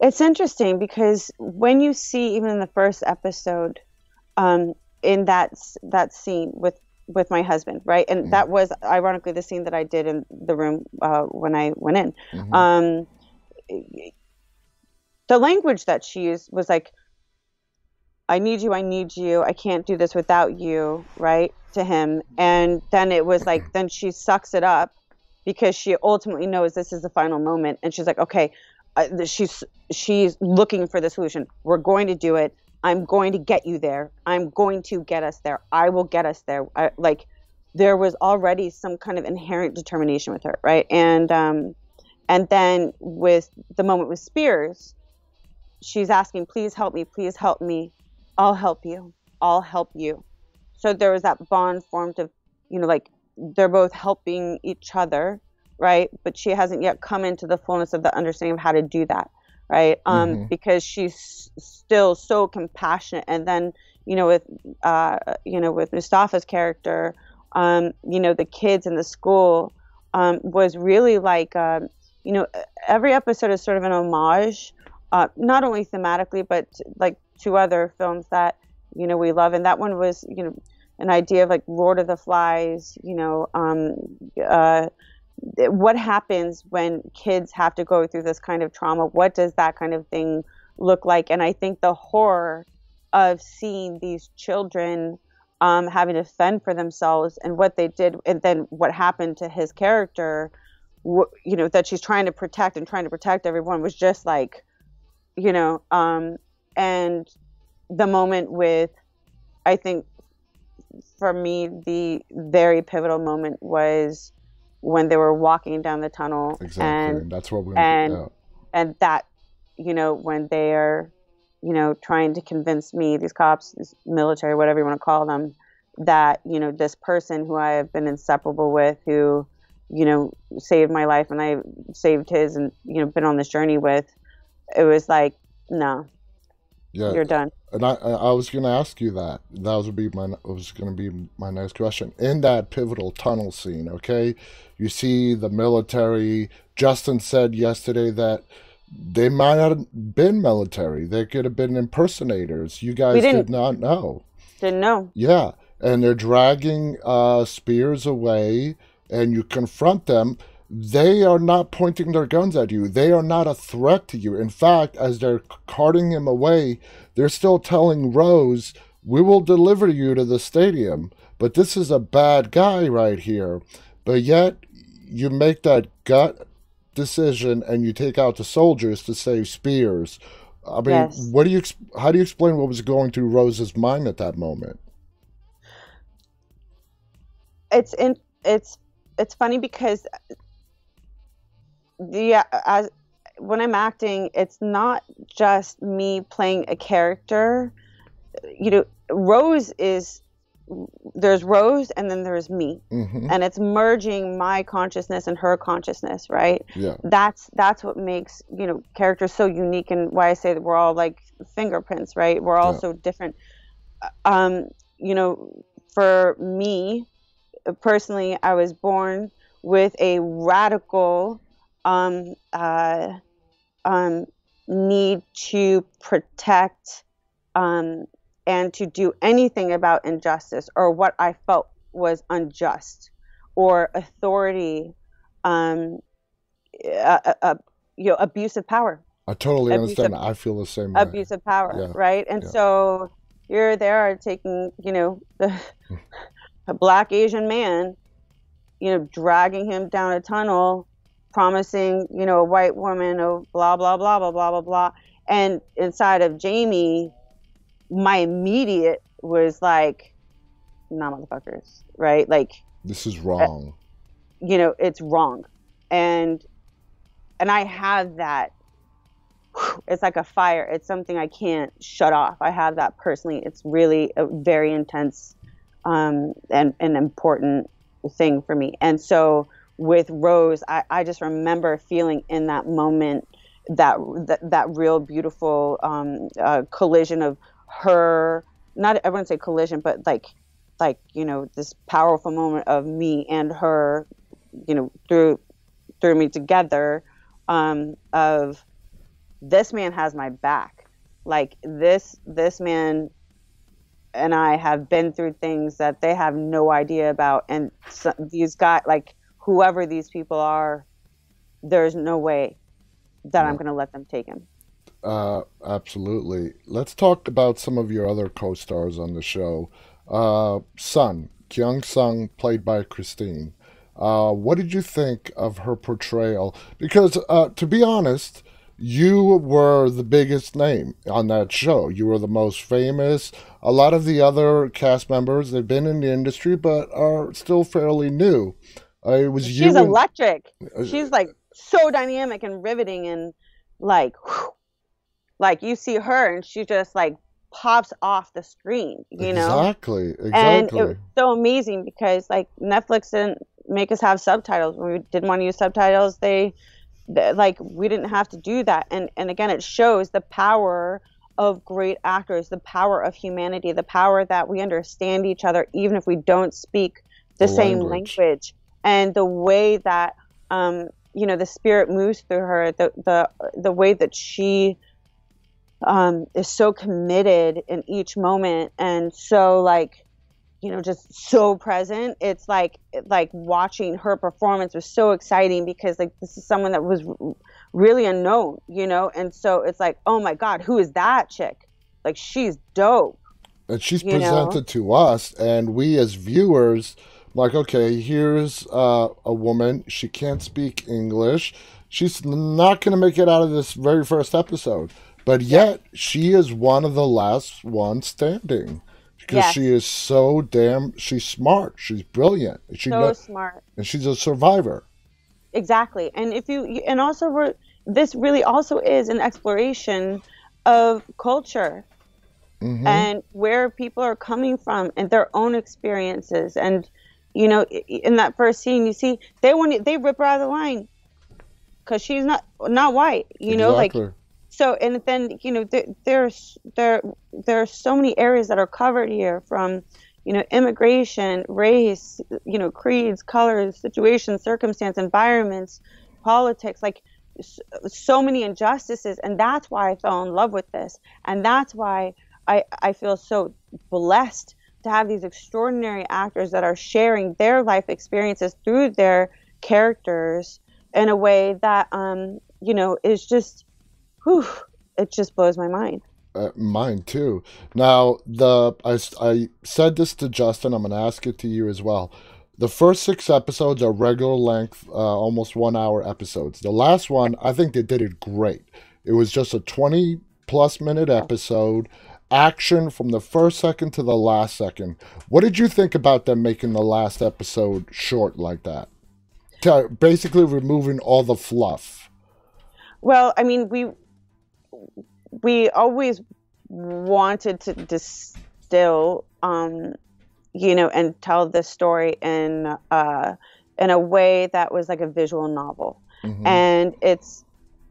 Speaker 3: It's interesting because when you see even in the first episode, um, in that that scene with with my husband, right, and mm-hmm. that was ironically the scene that I did in the room uh, when I went in. Mm-hmm. Um, the language that she used was like, "I need you, I need you, I can't do this without you," right, to him, and then it was like, then she sucks it up because she ultimately knows this is the final moment, and she's like, "Okay." uh, she's she's looking for the solution. We're going to do it. I'm going to get you there. I'm going to get us there. I will get us there. I, like there was already some kind of inherent determination with her, right? And um, and then with the moment with Spears, she's asking, "Please help me. Please help me. I'll help you. I'll help you." So there was that bond formed of, you know, like they're both helping each other, right? But she hasn't yet come into the fullness of the understanding of how to do that right? Um, mm-hmm. Because she's still so compassionate. And then, you know, with uh, you know, with Mustafa's character, um, you know, the kids in the school um, was really like, um, you know, every episode is sort of an homage, uh, not only thematically, but like to other films that you know we love. And that one was, you know, an idea of like Lord of the Flies, you know. Um, uh, what happens when kids have to go through this kind of trauma? What does that kind of thing look like? And I think the horror of seeing these children um, having to fend for themselves and what they did, and then what happened to his character, you know, that she's trying to protect and trying to protect everyone was just like, you know, um, and the moment with, I think for me, the very pivotal moment was when they were walking down the tunnel.
Speaker 2: Exactly, and, and that's what we
Speaker 3: and yeah. and that you know when they are you know trying to convince me these cops, this military, whatever you want to call them, that you know this person who I have been inseparable with, who you know saved my life and I saved his, and you know been on this journey with, it was like no, yeah, you're done.
Speaker 2: And I, I was going to ask you that. That was be my was going to be my next question. In that pivotal tunnel scene, okay, you see the military. Justin said yesterday that they might not have been military. They could have been impersonators. You guys did not know.
Speaker 3: Didn't know.
Speaker 2: Yeah, and they're dragging uh, Spears away, and you confront them they are not pointing their guns at you. They are not a threat to you. In fact, as they're carting him away, they're still telling Rose, We will deliver you to the stadium. But this is a bad guy right here. But yet, you make that gut decision and you take out the soldiers to save Spears. I mean, yes. what do you how do you explain what was going through Rose's mind at that moment?
Speaker 3: It's in it's it's funny because yeah, as when I'm acting, it's not just me playing a character. You know, Rose is there's Rose and then there's me, mm-hmm. and it's merging my consciousness and her consciousness, right?
Speaker 2: Yeah.
Speaker 3: That's that's what makes you know characters so unique, and why I say that we're all like fingerprints, right? We're all yeah. so different. Um, you know, for me personally, I was born with a radical um, uh, um, need to protect um, and to do anything about injustice or what I felt was unjust or authority, um, uh, uh, you know, abuse of power.
Speaker 2: I totally understand. Of, I feel the same way.
Speaker 3: Abuse of power, yeah. right? And yeah. so you're there taking, you know, the a black Asian man, you know, dragging him down a tunnel promising, you know, a white woman of blah blah blah blah blah blah blah. And inside of Jaime, my immediate was like, nah, motherfuckers, right? Like
Speaker 2: this is wrong.
Speaker 3: Uh, you know, it's wrong, and and I have that. It's like a fire. It's something I can't shut off. I have that personally. It's really a very intense um, and an important thing for me. And so with Rose, I, I just remember feeling in that moment that that, that real beautiful um, uh, collision of her. Not wouldn't say collision, but like like you know this powerful moment of me and her, you know, through through me together. Um, of this man has my back. Like this this man and I have been through things that they have no idea about, and so, these guys like whoever these people are, there's no way that yeah. I'm going to let them take him.
Speaker 2: Uh, absolutely. Let's talk about some of your other co-stars on the show. Uh, Sun, Kyung Sung, played by Christine. Uh, what did you think of her portrayal? Because, uh, to be honest, you were the biggest name on that show. You were the most famous. A lot of the other cast members, they've been in the industry, but are still fairly new. Uh, it was
Speaker 3: She's
Speaker 2: and-
Speaker 3: electric.
Speaker 2: uh,
Speaker 3: She's like so dynamic and riveting and like whew. like you see her and she just like pops off the screen, you know?
Speaker 2: exactly,
Speaker 3: and
Speaker 2: exactly.
Speaker 3: it was so amazing because like Netflix didn't make us have subtitles when we didn't want to use subtitles. They, they like we didn't have to do that, and and again, it shows the power of great actors, the power of humanity, the power that we understand each other even if we don't speak the,
Speaker 2: The
Speaker 3: same
Speaker 2: language.
Speaker 3: language, and the way that um you know the spirit moves through her, the the the way that she um, is so committed in each moment and so like you know just so present it's like like watching her performance was so exciting because like this is someone that was really unknown you know? And so it's like oh my god who is that chick? Like she's dope.
Speaker 2: And she's
Speaker 3: you know?
Speaker 2: presented to us and we as viewers like okay here's uh, a woman. She can't speak english. She's not going to make it out of this very first episode. But yet she is one of the last ones standing. Because she is so damn she's smart. She's brilliant. She
Speaker 3: so
Speaker 2: kno-
Speaker 3: smart.
Speaker 2: and she's a survivor.
Speaker 3: Exactly. And if you and also we're this really also is an exploration of culture.
Speaker 2: Mhm.
Speaker 3: and where people are coming from and their own experiences. And you know in that first scene you see they want they rip her out of the line. Because she's not not white you know like so and then you know there, there's there there are so many areas that are covered here from you know immigration race you know creeds colors situations circumstance environments politics like so many injustices and that's why i fell in love with this. And that's why i i feel so blessed to have these extraordinary actors that are sharing their life experiences through their characters in a way that um you know is just whew, it just blows my mind
Speaker 2: Uh, mine too. Now, the I, I said this to Justin. I'm going to ask it to you as well. The first six episodes are regular length, uh, almost one hour episodes. The last one, I think they did it great. It was just a 20 plus minute episode, action from the first second to the last second. What did you think about them making the last episode short like that? To basically removing all the fluff.
Speaker 3: well i mean we we always wanted to distill um you know and tell this story in uh in a way that was like a visual novel
Speaker 2: Mhm.
Speaker 3: and it's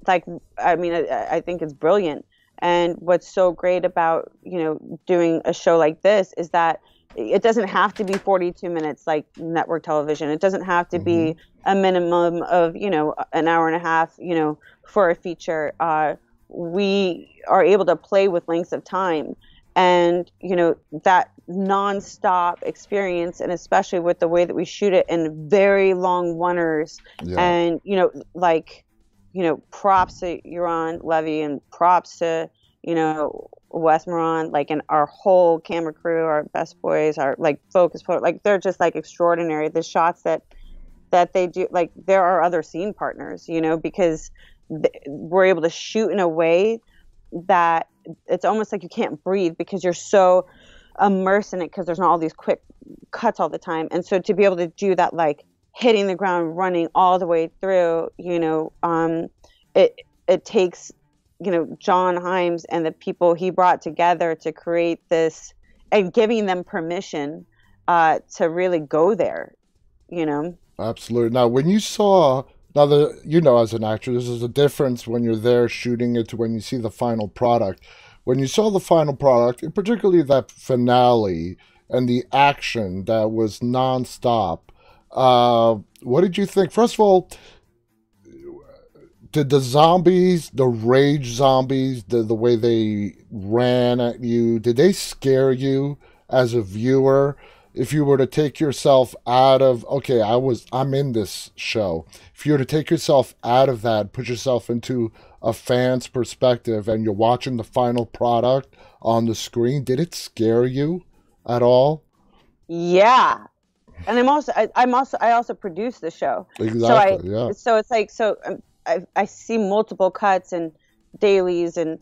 Speaker 3: like i mean I, I think it's brilliant and what's so great about you know doing a show like this is that it doesn't have to be 42 minutes like network television. It doesn't have to be a minimum of you know an hour and a half you know for a feature. Uh, we are able to play with lengths of time. And you know that nonstop experience and especially with the way that we shoot it in very long oneers
Speaker 2: yeah.
Speaker 3: and you know like you know props to Yaron Levy and props to you know Wes Moran like and our whole camera crew our best boys our like focus like they're just like extraordinary. The shots that that they do like there are other scene partners you know because th- we're able to shoot in a way that it's almost like you can't breathe because you're so immersed in it because there's not all these quick cuts all the time. And so to be able to do that like hitting the ground running all the way through you know um it it takes you know John Hyams and the people he brought together to create this and giving them permission uh to really go there you know
Speaker 2: Absolutely. Now, when you saw now the you know as an actor, there's a difference when you're there shooting it to when you see the final product. When you saw the final product, and particularly that finale and the action that was nonstop, uh, what did you think? First of all, did the zombies, the rage zombies, the the way they ran at you, did they scare you as a viewer? if you were to take yourself out of okay i was i'm in this show if you were to take yourself out of that put yourself into a fan's perspective and you're watching the final product on the screen did it scare you at all
Speaker 3: yeah and i'm also I, i'm also i also produce the show.
Speaker 2: Exactly
Speaker 3: so I,
Speaker 2: yeah.
Speaker 3: so it's like so um, I, I see multiple cuts and dailies and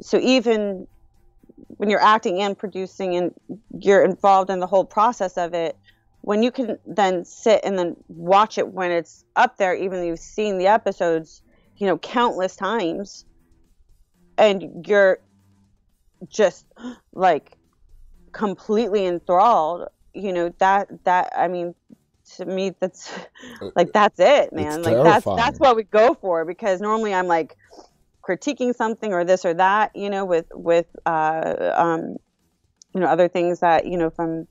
Speaker 3: so even when you're acting and producing and you're involved in the whole process of it when you can then sit and then watch it when it's up there even though you've seen the episodes you know countless times and you're just like completely enthralled you know that that i mean to me that's like that's it man
Speaker 2: It's
Speaker 3: like that's
Speaker 2: terrifying.
Speaker 3: that's what we go for because normally i'm like critiquing something or this or that you know with with uh um you know other things that you know from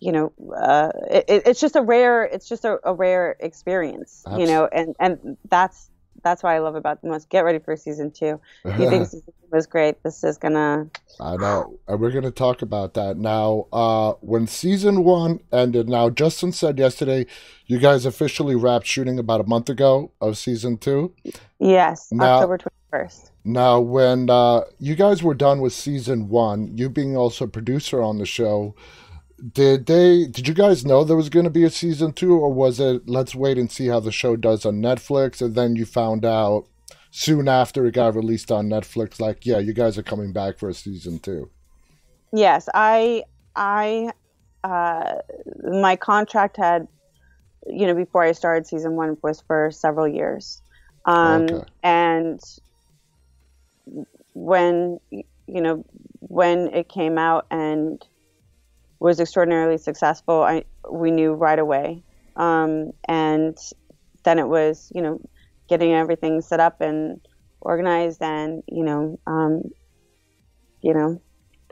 Speaker 3: you know uh it, it- it's just a rare it's just a, a rare experience you know and and that's that's why i love about the most get ready for season two if you think season two was great this is gonna
Speaker 2: I know. And we're to talk about that now. Uh, when season one ended, now Justin said yesterday you guys officially wrapped shooting about a month ago of season two.
Speaker 3: yes
Speaker 2: Now-
Speaker 3: october 21st
Speaker 2: Now, when uh, you guys were done with season one, you being also a producer on the show, did they? Did you guys know there was going to be a season two, or was it let's wait and see how the show does on Netflix, and then you found out soon after it got released on Netflix, like, yeah, you guys are coming back for a season two.
Speaker 3: Yes, I I uh my contract had you know before I started season 1 was for several years. Um
Speaker 2: Okay.
Speaker 3: and when you know when it came out and was extraordinarily successful, I we knew right away. Um and then it was, you know, getting everything set up and organized and, you know, um you know,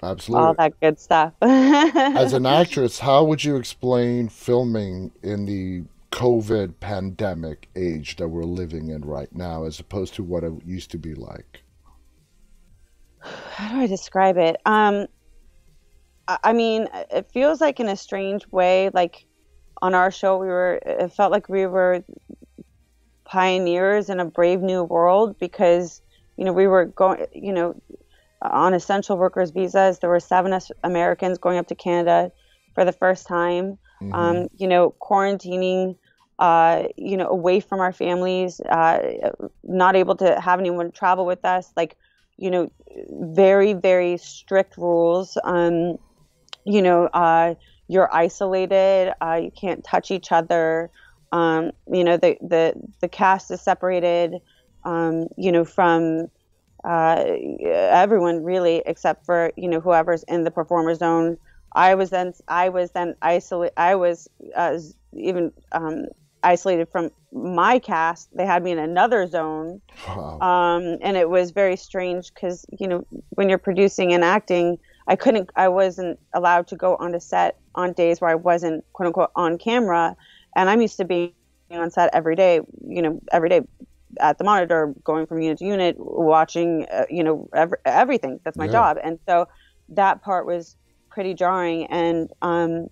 Speaker 2: Absolutely.
Speaker 3: all that good stuff.
Speaker 2: As an actress, how would you explain filming in the COVID pandemic age that we're living in right now, as opposed to what it used to be like?
Speaker 3: How do I describe it? Um, I mean, it feels like in a strange way, like on our show, we were. It felt like we were pioneers in a brave new world because you know we were going, you know, on essential workers visas. There were seven Americans going up to Canada for the first time.
Speaker 2: Mhm.
Speaker 3: um, you know, quarantining, uh, you know, away from our families, uh, not able to have anyone travel with us, like, you know, very, very strict rules. Um, you know, uh, you're isolated, uh, you can't touch each other. Um, you know, the, the, the cast is separated, um, you know, from uh, everyone really, except for, you know, whoever's in the performer zone. I was then I was then isolate I was uh, even um, isolated from my cast. They had me in another zone,
Speaker 2: Wow.
Speaker 3: um, and it was very strange because you know when you're producing and acting, I couldn't I wasn't allowed to go onto set on days where I wasn't quote unquote on camera, and I'm used to being on set every day. You know every day at the monitor, going from unit to unit, watching uh, you know ev- everything. That's my
Speaker 2: Yeah.
Speaker 3: job, and so that part was pretty jarring and um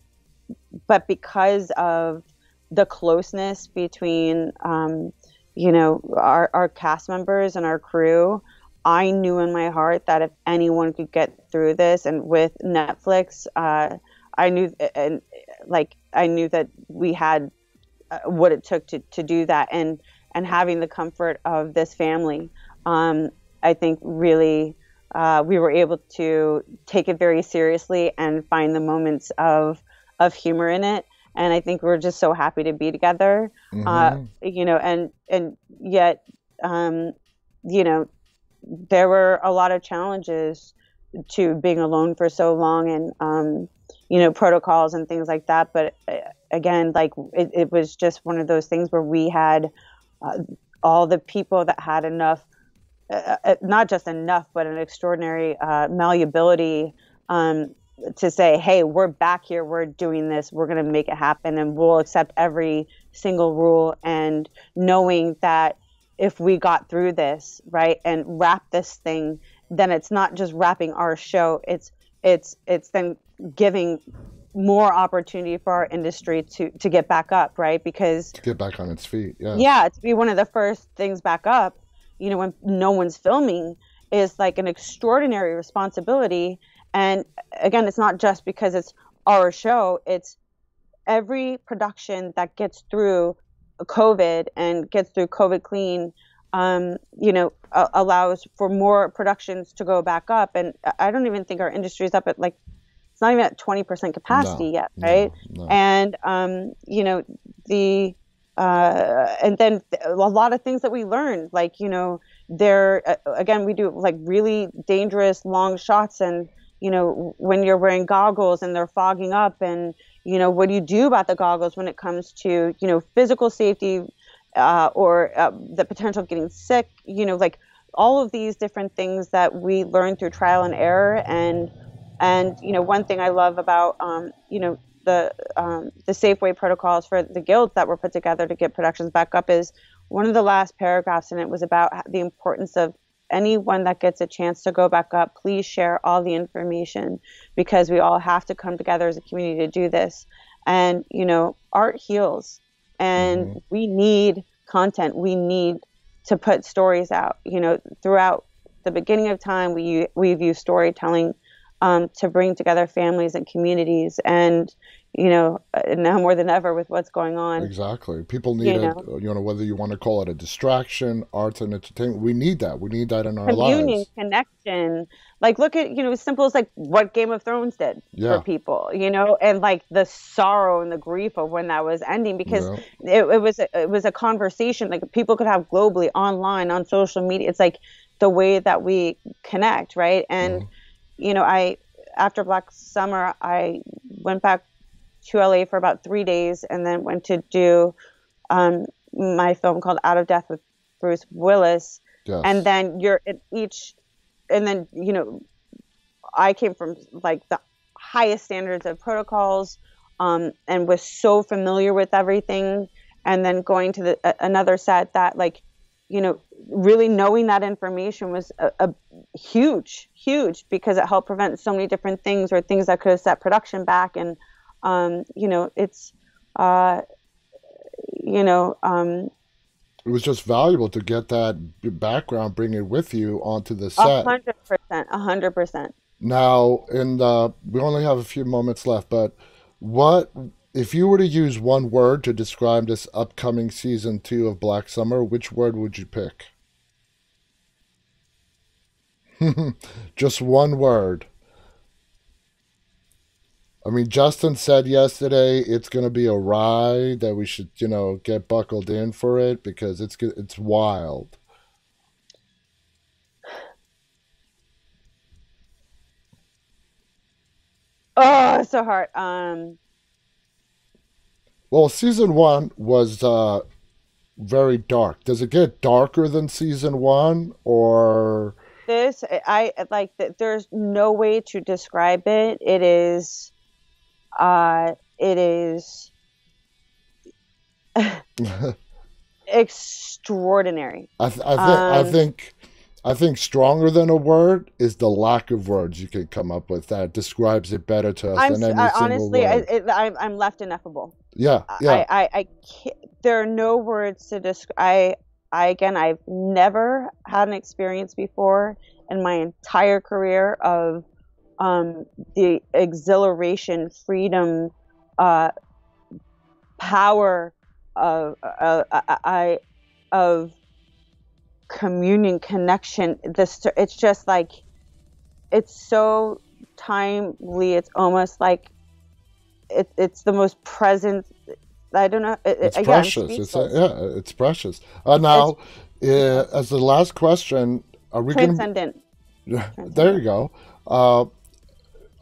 Speaker 3: but because of the closeness between um you know our our cast members and our crew i knew in my heart that if anyone could get through this and with netflix uh i knew and like i knew that we had uh, what it took to to do that and and having the comfort of this family um i think really uh, we were able to take it very seriously and find the moments of of humor in it. And I think we're just so happy to be together, uh,
Speaker 2: Mhm.
Speaker 3: you know, and and yet, um, you know, there were a lot of challenges to being alone for so long, and um, you know, protocols and things like that. But uh, again, like it, it was just one of those things where we had uh, all the people that had enough uh, uh, not just enough, but an extraordinary uh, malleability um, to say, "Hey, we're back here. We're doing this. We're going to make it happen, and we'll accept every single rule." And knowing that if we got through this, right, and wrap this thing, then it's not just wrapping our show. It's it's it's then giving more opportunity for our industry to to get back up, right? Because
Speaker 2: to get back on its feet. Yeah.
Speaker 3: yeah to be one of the first things back up you know when no one's filming is like an extraordinary responsibility and again it's not just because it's our show it's every production that gets through covid and gets through covid clean um, you know, uh, allows for more productions to go back up. And I don't even think our industry is up at like it's not even at 20% capacity
Speaker 2: No,
Speaker 3: yet, right?
Speaker 2: no.
Speaker 3: And um, you know, the uh, and then a lot of things that we learned, like you know, there uh, again we do like really dangerous long shots, and you know, when you're wearing goggles and they're fogging up, and you know, what do you do about the goggles when it comes to you know physical safety uh, or uh, the potential of getting sick? You know, like all of these different things that we learn through trial and error and and you know one thing i love about um, you know the um, the safeway protocols for the guilds that were put together to get productions back up is one of the last paragraphs and it was about the importance of anyone that gets a chance to go back up please share all the information because we all have to come together as a community to do this. And you know art heals. And mm-hmm. we need content. We need to put stories out. You know, throughout the beginning of time, we we've used storytelling um, to bring together families and communities, and you know, uh, now more than ever with what's going on.
Speaker 2: Exactly. People need
Speaker 3: You
Speaker 2: it. You know, whether you want to call it a distraction, arts and entertainment, we need that. We need that in our
Speaker 3: Communion,
Speaker 2: lives.
Speaker 3: connection. Like, look at you know, as simple as like what Game of Thrones did
Speaker 2: Yeah.
Speaker 3: for people. You know, and like the sorrow and the grief of when that was ending because
Speaker 2: Yeah.
Speaker 3: it, it was a, it was a conversation like people could have globally online on social media it's like the way that we connect right and you know i after black summer i went back to la for about three days and then went to do um, my film called out of death with bruce willis
Speaker 2: Yes.
Speaker 3: and then you're at each and then you know i came from like the highest standards of protocols um, and was so familiar with everything and then going to the, another set that like you know really knowing that information was a, a huge huge because it helped prevent so many different things or things that could have set production back and um, you know it's uh, you know um,
Speaker 2: it was just valuable to get that background, bring it with you onto the
Speaker 3: a
Speaker 2: set.
Speaker 3: hundred percent a hundred percent
Speaker 2: Now, in the, we only have a few moments left, but what if you were to use one word to describe this upcoming season two of Black Summer? Which word would you pick? Just one word. I mean, Justin said yesterday it's going to be a ride that we should, you know, get buckled in for it because it's it's wild.
Speaker 3: oh it's so hard um
Speaker 2: Well, season one was uh, very dark. Does it get darker than season one, or
Speaker 3: this i I- like th- there's no way to describe it it is uh it is extraordinary
Speaker 2: I, th- I think I
Speaker 3: Um,
Speaker 2: think I think stronger than a word is the lack of words you can come up with that describes it better to us
Speaker 3: i'm
Speaker 2: than any
Speaker 3: I,
Speaker 2: single
Speaker 3: honestly I,
Speaker 2: word.
Speaker 3: it, I'm, I'm left ineffable
Speaker 2: yeah, yeah.
Speaker 3: I, I, I can't, there are no words to describe. I, I again, I've never had an experience before in my entire career of um, the exhilaration, freedom, uh, power of uh, I, I of communion, connection. This it's just like it's so timely. It's almost like it, it's the most present. I don't know. It,
Speaker 2: it's
Speaker 3: it-
Speaker 2: precious. It's
Speaker 3: speechless.
Speaker 2: yeah, it's precious. Uh, now, uh, as the last question, are we going? to
Speaker 3: transcendent.
Speaker 2: There you go. Uh,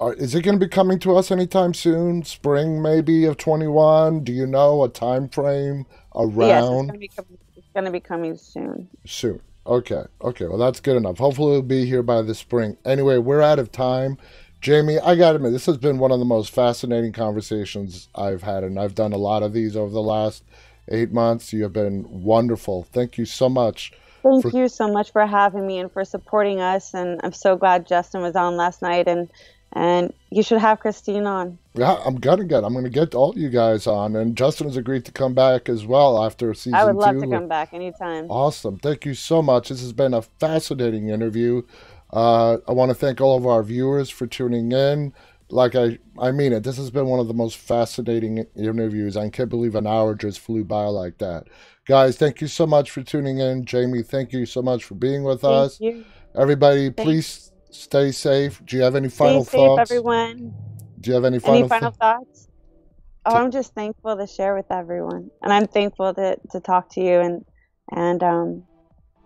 Speaker 2: are, is it going to be coming to us anytime soon? Spring, maybe of twenty one. Do you know a time frame around?
Speaker 3: gonna coming. It's gonna be coming soon.
Speaker 2: Soon. Okay. Okay. Well, that's good enough. Hopefully, it'll be here by the spring. Anyway, we're out of time. Jaime, I got to admit, this has been one of the most fascinating conversations I've had, and I've done a lot of these over the last eight months. You have been wonderful. Thank you so much.
Speaker 3: Thank
Speaker 2: For-
Speaker 3: you so much for having me and for supporting us. And I'm so glad Justin was on last night. And and you should have Christine on.
Speaker 2: Yeah, I'm gonna get. I'm gonna get all you guys on, and Justin has agreed to come back as well after season two.
Speaker 3: I would love
Speaker 2: two.
Speaker 3: to come back anytime.
Speaker 2: Awesome. Thank you so much. This has been a fascinating interview. Uh, I want to thank all of our viewers for tuning in. like I, I mean it. This has been one of the most fascinating interviews. I can't believe an hour just flew by like that. Guys, thank you so much for tuning in. Jaime, thank you so much for being with
Speaker 3: Thank
Speaker 2: us.
Speaker 3: you.
Speaker 2: Everybody, please stay safe. Do you have any final
Speaker 3: Stay safe,
Speaker 2: thoughts?
Speaker 3: everyone.
Speaker 2: Do you have any final,
Speaker 3: Any final
Speaker 2: thoughts?
Speaker 3: thoughts? Oh, I'm just thankful to share with everyone, and I'm thankful to to talk to you and and um,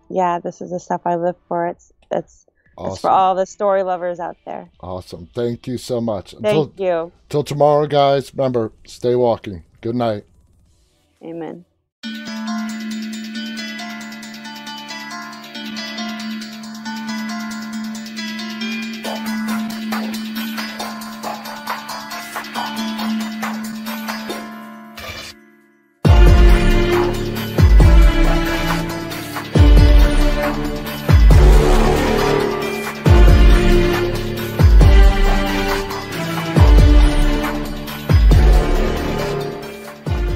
Speaker 3: yeah, this is the stuff I live for. It's it's it's for all the story lovers out there.
Speaker 2: Awesome. Thank you so much. Until
Speaker 3: Thank you.
Speaker 2: till tomorrow, guys. Remember, stay walking. Good night.
Speaker 3: Amen.